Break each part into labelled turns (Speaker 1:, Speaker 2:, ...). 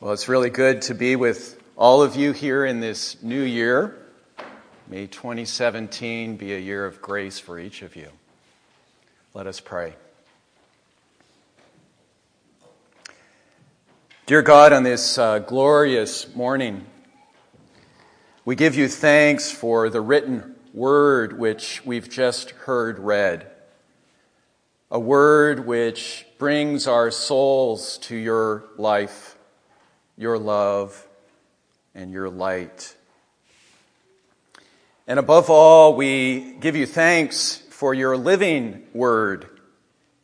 Speaker 1: Well, it's really good to be with all of you here in this new year. May 2017 be a year of grace for each of you. Let us pray. Dear God, on this uh, glorious morning, we give you thanks for the written word which we've just heard read. A word which brings our souls to your life your love, and your light. And above all, we give you thanks for your living word,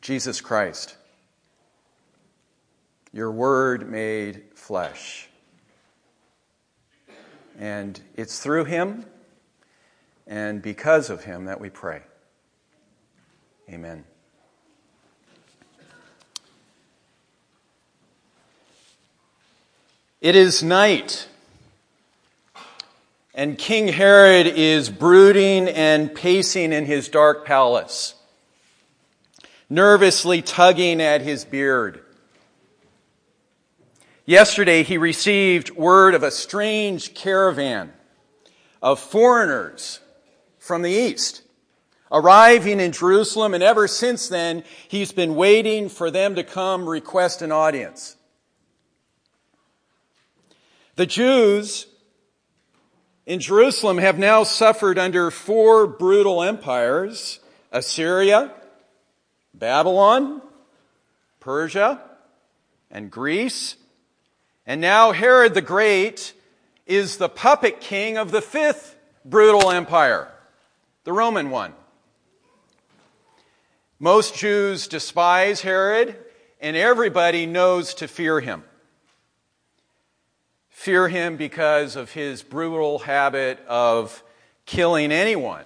Speaker 1: Jesus Christ. Your word made flesh. And it's through him and because of him that we pray. Amen. It is night, and King Herod is brooding and pacing in his dark palace, nervously tugging at his beard. Yesterday, he received word of a strange caravan of foreigners from the east arriving in Jerusalem, and ever since then, he's been waiting for them to come request an audience. The Jews in Jerusalem have now suffered under four brutal empires Assyria, Babylon, Persia, and Greece. And now Herod the Great is the puppet king of the fifth brutal empire, the Roman one. Most Jews despise Herod, and everybody knows to fear him fear him because of his brutal habit of killing anyone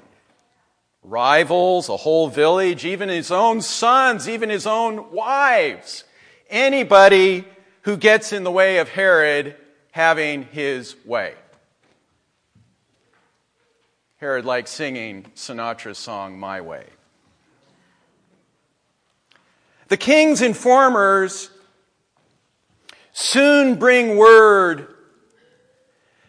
Speaker 1: rivals, a whole village, even his own sons, even his own wives. Anybody who gets in the way of Herod having his way. Herod likes singing Sinatra's song, My Way. The king's informers soon bring word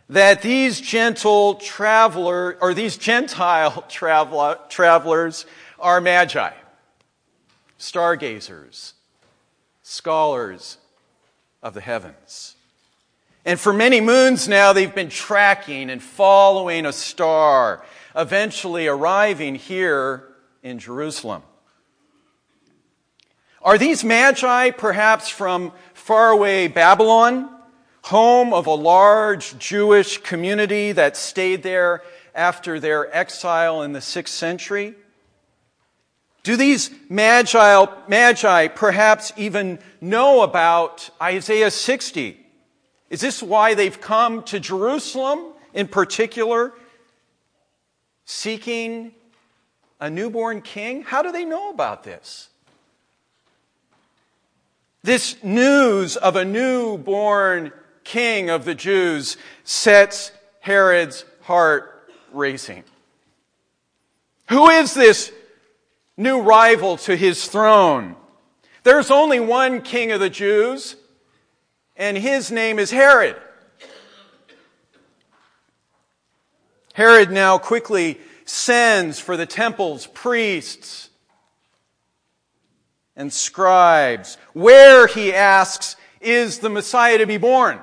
Speaker 1: that these gentle traveler or these Gentile traveler, travelers are magi, stargazers, scholars of the heavens. And for many moons now, they've been tracking and following a star, eventually arriving here in Jerusalem. Are these magi perhaps from faraway Babylon? Home of a large Jewish community that stayed there after their exile in the sixth century? Do these magi, magi perhaps even know about Isaiah 60? Is this why they've come to Jerusalem in particular, seeking a newborn king? How do they know about this? This news of a newborn king of the Jews sets Herod's heart racing. Who is this new rival to his throne? There's only one king of the Jews, and his name is Herod. Herod now quickly sends for the temple's priests and scribes. Where, he asks, is the Messiah to be born?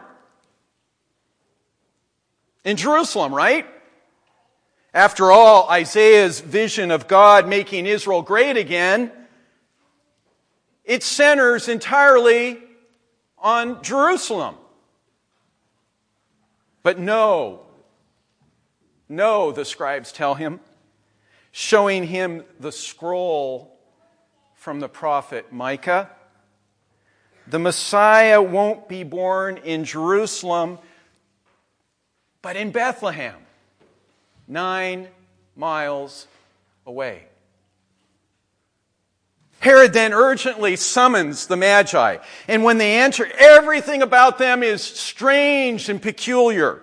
Speaker 1: In Jerusalem, right? After all, Isaiah's vision of God making Israel great again, it centers entirely on Jerusalem. But no, no, the scribes tell him, showing him the scroll from the prophet Micah. The Messiah won't be born in Jerusalem but in Bethlehem, nine miles away. Herod then urgently summons the Magi, and when they enter, everything about them is strange and peculiar.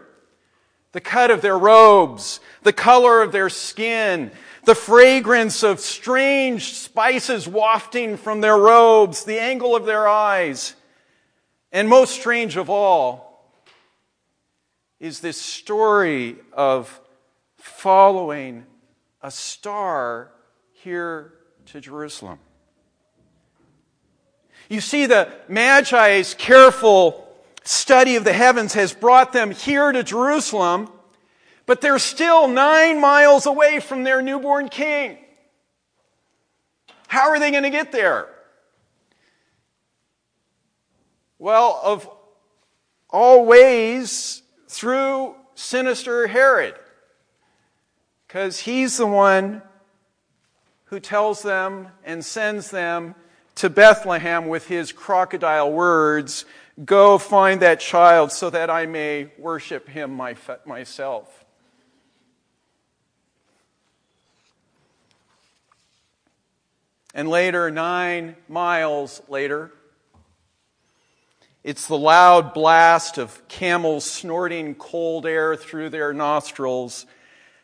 Speaker 1: The cut of their robes, the color of their skin, the fragrance of strange spices wafting from their robes, the angle of their eyes. And most strange of all is this story of following a star here to Jerusalem. You see, the Magi's careful study of the heavens has brought them here to Jerusalem, but they're still nine miles away from their newborn king. How are they going to get there? Well, of all ways, through sinister Herod. Because he's the one who tells them and sends them to Bethlehem with his crocodile words Go find that child so that I may worship him my, myself. And later, nine miles later, it's the loud blast of camels snorting cold air through their nostrils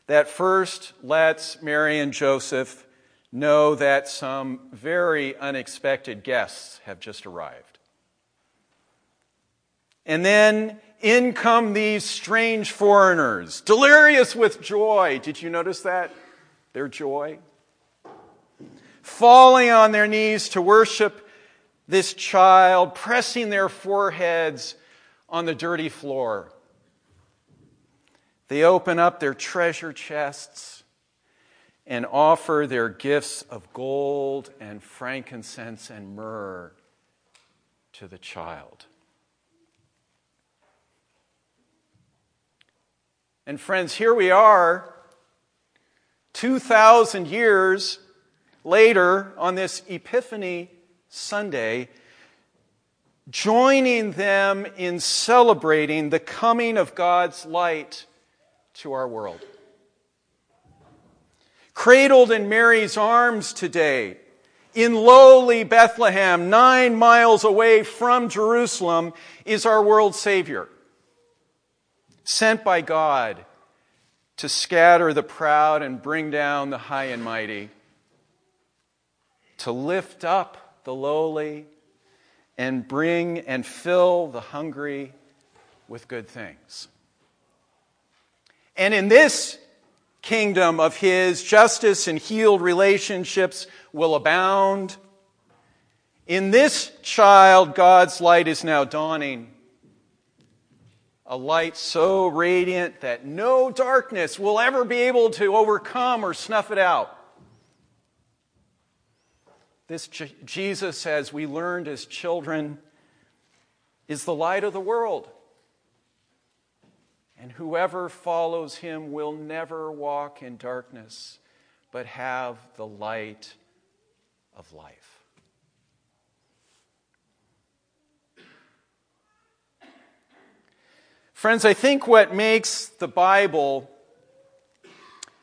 Speaker 1: that first lets Mary and Joseph know that some very unexpected guests have just arrived. And then in come these strange foreigners, delirious with joy. Did you notice that? Their joy. Falling on their knees to worship this child, pressing their foreheads on the dirty floor. They open up their treasure chests and offer their gifts of gold and frankincense and myrrh to the child. And, friends, here we are, 2,000 years later on this Epiphany Sunday, joining them in celebrating the coming of God's light to our world. Cradled in Mary's arms today in lowly Bethlehem, nine miles away from Jerusalem, is our world Savior, sent by God to scatter the proud and bring down the high and mighty, to lift up the lowly and bring and fill the hungry with good things. And in this kingdom of his, justice and healed relationships will abound. In this child, God's light is now dawning. A light so radiant that no darkness will ever be able to overcome or snuff it out. This J- Jesus, as we learned as children, is the light of the world. And whoever follows him will never walk in darkness, but have the light of life. Friends, I think what makes the Bible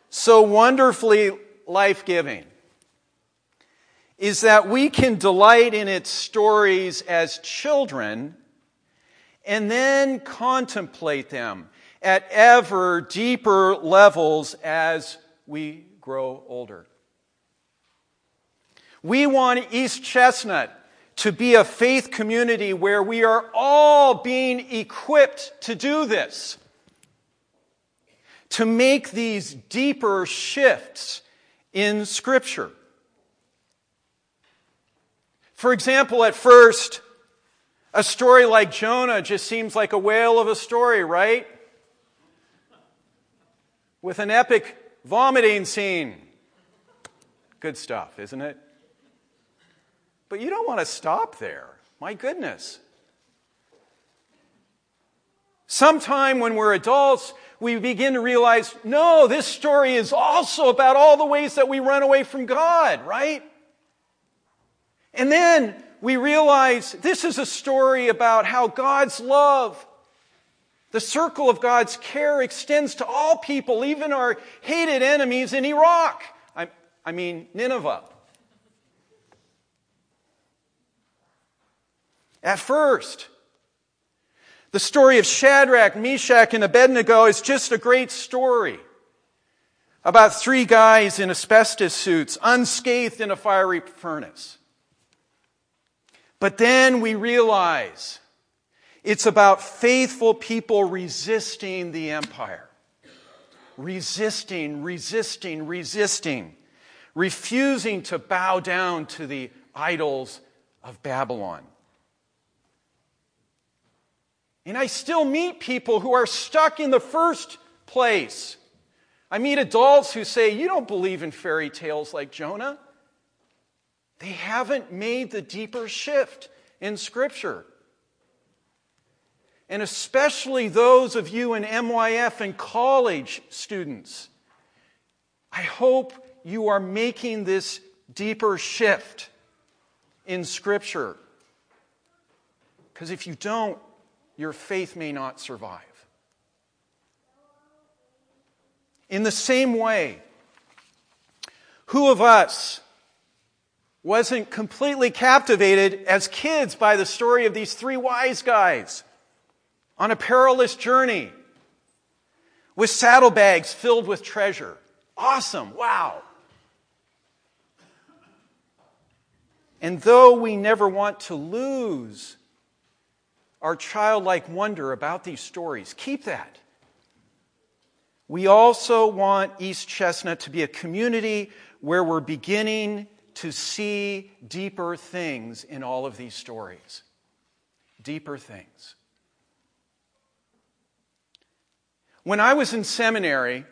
Speaker 1: so wonderfully life giving is that we can delight in its stories as children and then contemplate them at ever deeper levels as we grow older. We want East Chestnut to be a faith community where we are all being equipped to do this, to make these deeper shifts in Scripture. For example, at first, a story like Jonah just seems like a whale of a story, right? with an epic vomiting scene. Good stuff, isn't it? But you don't want to stop there. My goodness. Sometime when we're adults, we begin to realize no, this story is also about all the ways that we run away from God, right? And then we realize this is a story about how God's love the circle of God's care extends to all people, even our hated enemies in Iraq. I, I mean, Nineveh. At first, the story of Shadrach, Meshach, and Abednego is just a great story about three guys in asbestos suits, unscathed in a fiery furnace. But then we realize It's about faithful people resisting the empire. Resisting, resisting, resisting. Refusing to bow down to the idols of Babylon. And I still meet people who are stuck in the first place. I meet adults who say, You don't believe in fairy tales like Jonah. They haven't made the deeper shift in Scripture. And especially those of you in MYF and college students, I hope you are making this deeper shift in Scripture. Because if you don't, your faith may not survive. In the same way, who of us wasn't completely captivated as kids by the story of these three wise guys on a perilous journey with saddlebags filled with treasure? Awesome. Wow. And though we never want to lose our childlike wonder about these stories, keep that. We also want East Chestnut to be a community where we're beginning to see deeper things in all of these stories. Deeper things. When I was in seminary,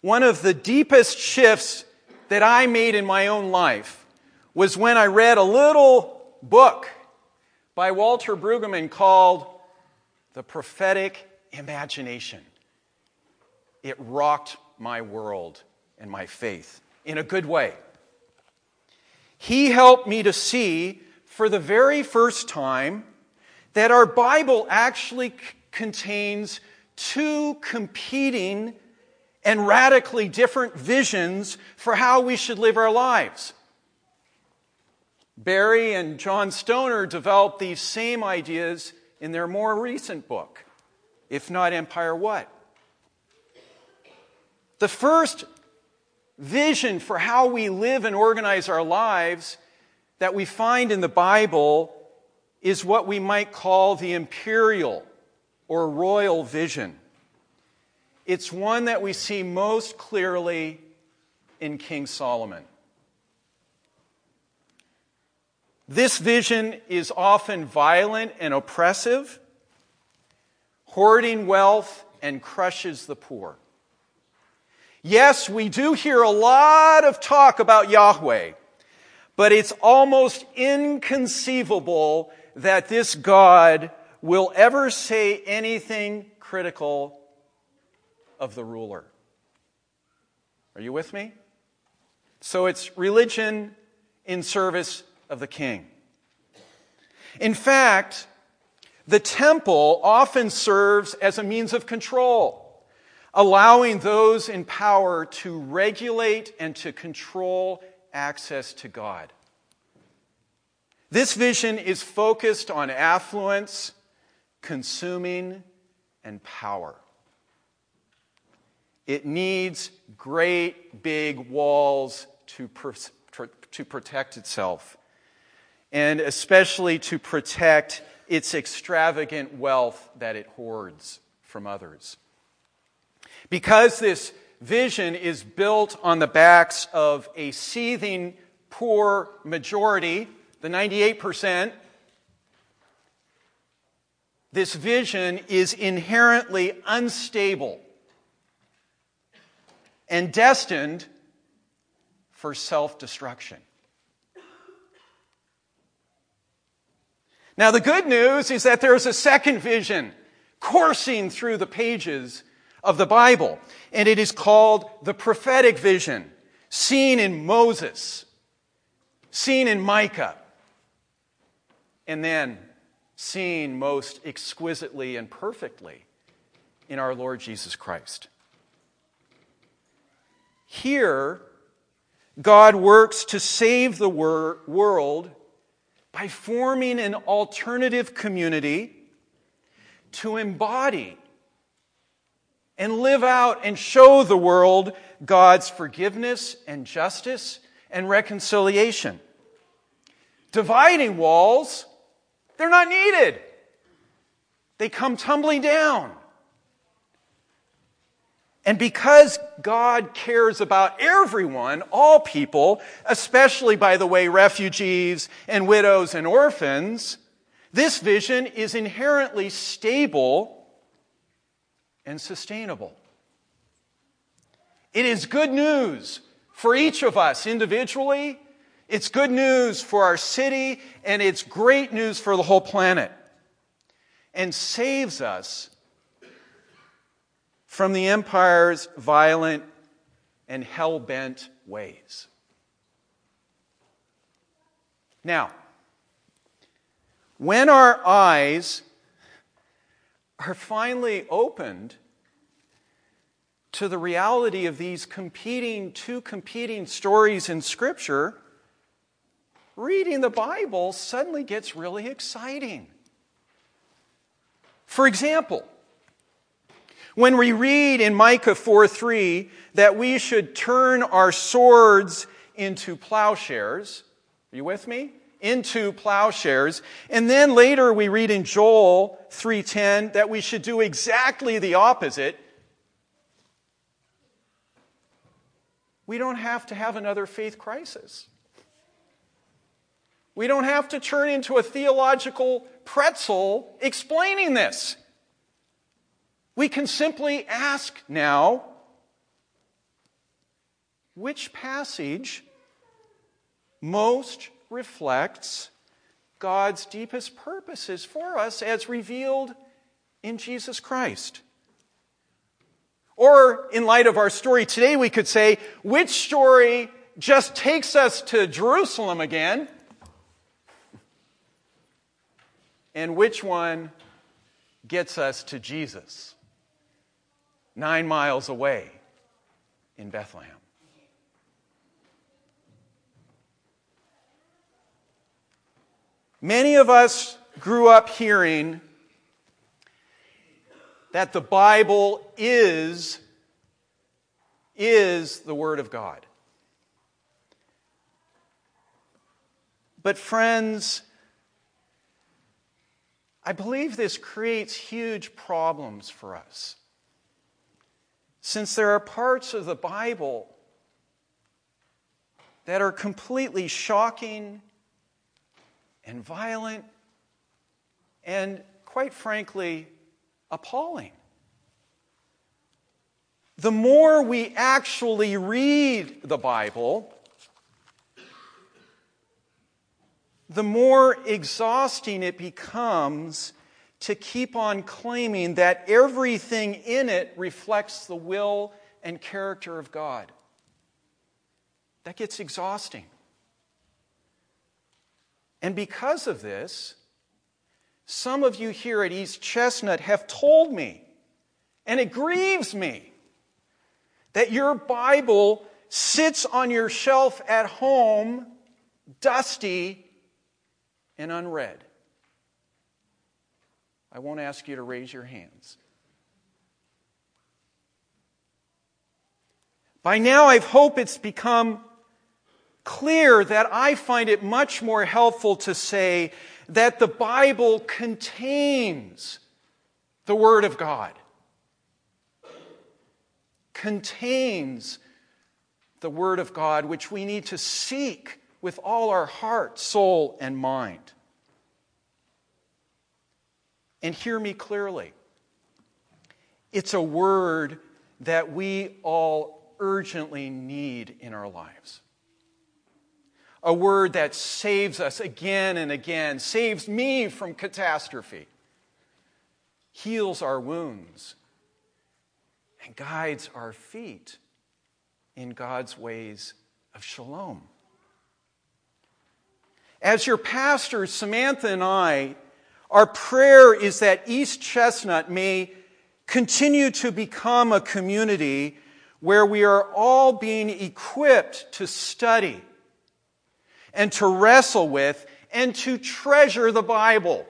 Speaker 1: one of the deepest shifts that I made in my own life was when I read a little book by Walter Brueggemann called The Prophetic Imagination. It rocked my world and my faith in a good way. He helped me to see for the very first time that our Bible actually c- contains two competing and radically different visions for how we should live our lives. Barry and John Stoner developed these same ideas in their more recent book, If Not Empire What? The first vision for how we live and organize our lives that we find in the Bible is what we might call the imperial or royal vision. It's one that we see most clearly in King Solomon. This vision is often violent and oppressive, hoarding wealth and crushes the poor. Yes, we do hear a lot of talk about Yahweh, but it's almost inconceivable that this God will ever say anything critical of the ruler. Are you with me? So it's religion in service of the king. In fact, the temple often serves as a means of control allowing those in power to regulate and to control access to God. This vision is focused on affluence, consuming, and power. It needs great big walls to, to protect itself, and especially to protect its extravagant wealth that it hoards from others. Because this vision is built on the backs of a seething poor majority, the 98%, this vision is inherently unstable and destined for self destruction. Now, the good news is that there's a second vision coursing through the pages of the Bible. And it is called the prophetic vision, seen in Moses, seen in Micah, and then seen most exquisitely and perfectly in our Lord Jesus Christ. Here, God works to save the wor- world by forming an alternative community to embody and live out and show the world God's forgiveness and justice and reconciliation. Dividing walls, they're not needed. they come tumbling down. And because God cares about everyone, all people, especially, by the way, refugees and widows and orphans, this vision is inherently stable and sustainable. It is good news for each of us individually. It's good news for our city, and it's great news for the whole planet. And saves us from the empire's violent and hell bent ways. Now, when our eyes are finally opened to the reality of these competing, two competing stories in Scripture, reading the Bible suddenly gets really exciting. For example, when we read in Micah 4 3 that we should turn our swords into plowshares, are you with me? Into plowshares. And then later we read in Joel 3:10 that we should do exactly the opposite. We don't have to have another faith crisis. We don't have to turn into a theological pretzel explaining this. We can simply ask now which passage most reflects God's deepest purposes for us as revealed in Jesus Christ. Or, in light of our story today, we could say, which story just takes us to Jerusalem again? And which one gets us to Jesus? nine miles away in Bethlehem. Many of us grew up hearing that the Bible is, is the Word of God. But, friends, I believe this creates huge problems for us. Since there are parts of the Bible that are completely shocking and violent and, quite frankly, appalling. The more we actually read the Bible, the more exhausting it becomes to keep on claiming that everything in it reflects the will and character of God. That gets exhausting. And because of this, some of you here at East Chestnut have told me, and it grieves me, that your Bible sits on your shelf at home, dusty and unread. I won't ask you to raise your hands. By now, I hope it's become clear that I find it much more helpful to say that the Bible contains the Word of God, contains the Word of God, which we need to seek with all our heart, soul, and mind. And hear me clearly. It's a word that we all urgently need in our lives. A word that saves us again and again, saves me from catastrophe, heals our wounds, and guides our feet in God's ways of shalom. As your pastor, Samantha and I our prayer is that East Chestnut may continue to become a community where we are all being equipped to study and to wrestle with and to treasure the Bible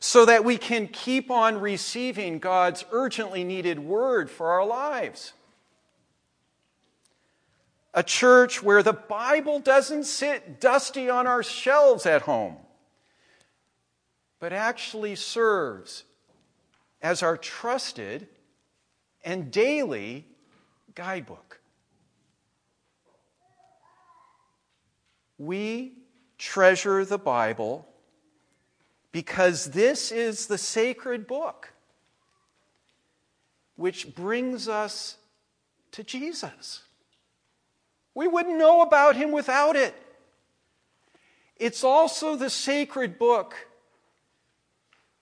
Speaker 1: so that we can keep on receiving God's urgently needed word for our lives. A church where the Bible doesn't sit dusty on our shelves at home but actually serves as our trusted and daily guidebook. We treasure the Bible because this is the sacred book which brings us to Jesus. We wouldn't know about him without it. It's also the sacred book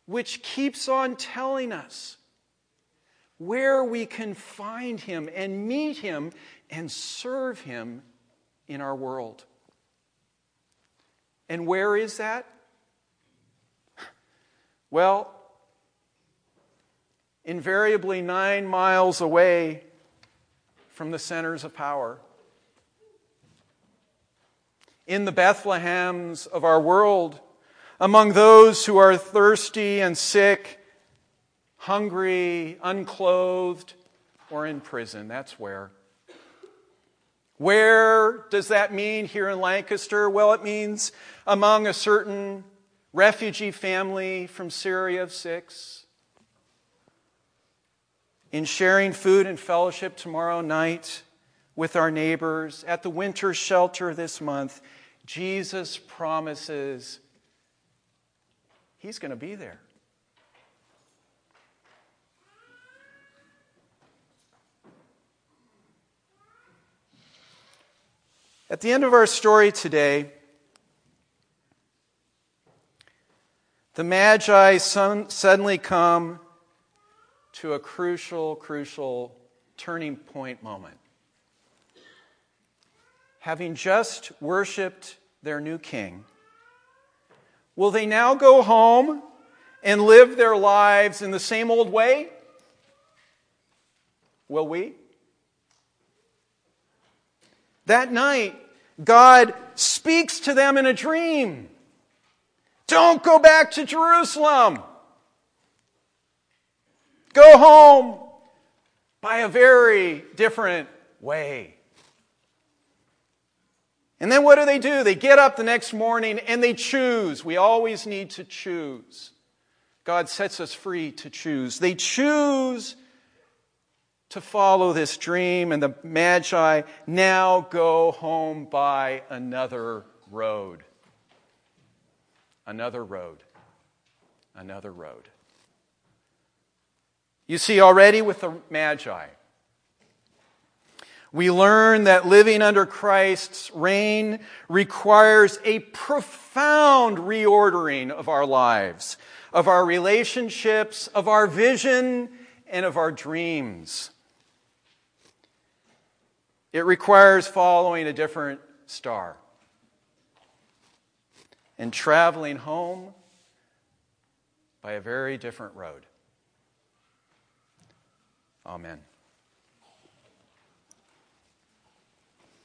Speaker 1: which keeps on telling us where we can find him and meet him and serve him in our world. And where is that? Well, invariably nine miles away from the centers of power. In the Bethlehems of our world, among those who are thirsty and sick, hungry, unclothed, or in prison. That's where. Where does that mean here in Lancaster? Well, it means among a certain refugee family from Syria of six in sharing food and fellowship tomorrow night with our neighbors at the winter shelter this month, Jesus promises He's going to be there. At the end of our story today, the Magi suddenly come to a crucial, crucial turning point moment. Having just worshiped their new king, will they now go home and live their lives in the same old way? Will we? That night, God speaks to them in a dream. Don't go back to Jerusalem. Go home by a very different way. And then what do they do? They get up the next morning and they choose. We always need to choose. God sets us free to choose. They choose to follow this dream, and the Magi now go home by another road. Another road. Another road. You see, already with the Magi, we learn that living under Christ's reign requires a profound reordering of our lives, of our relationships, of our vision, and of our dreams. It requires following a different star and traveling home by a very different road. Amen.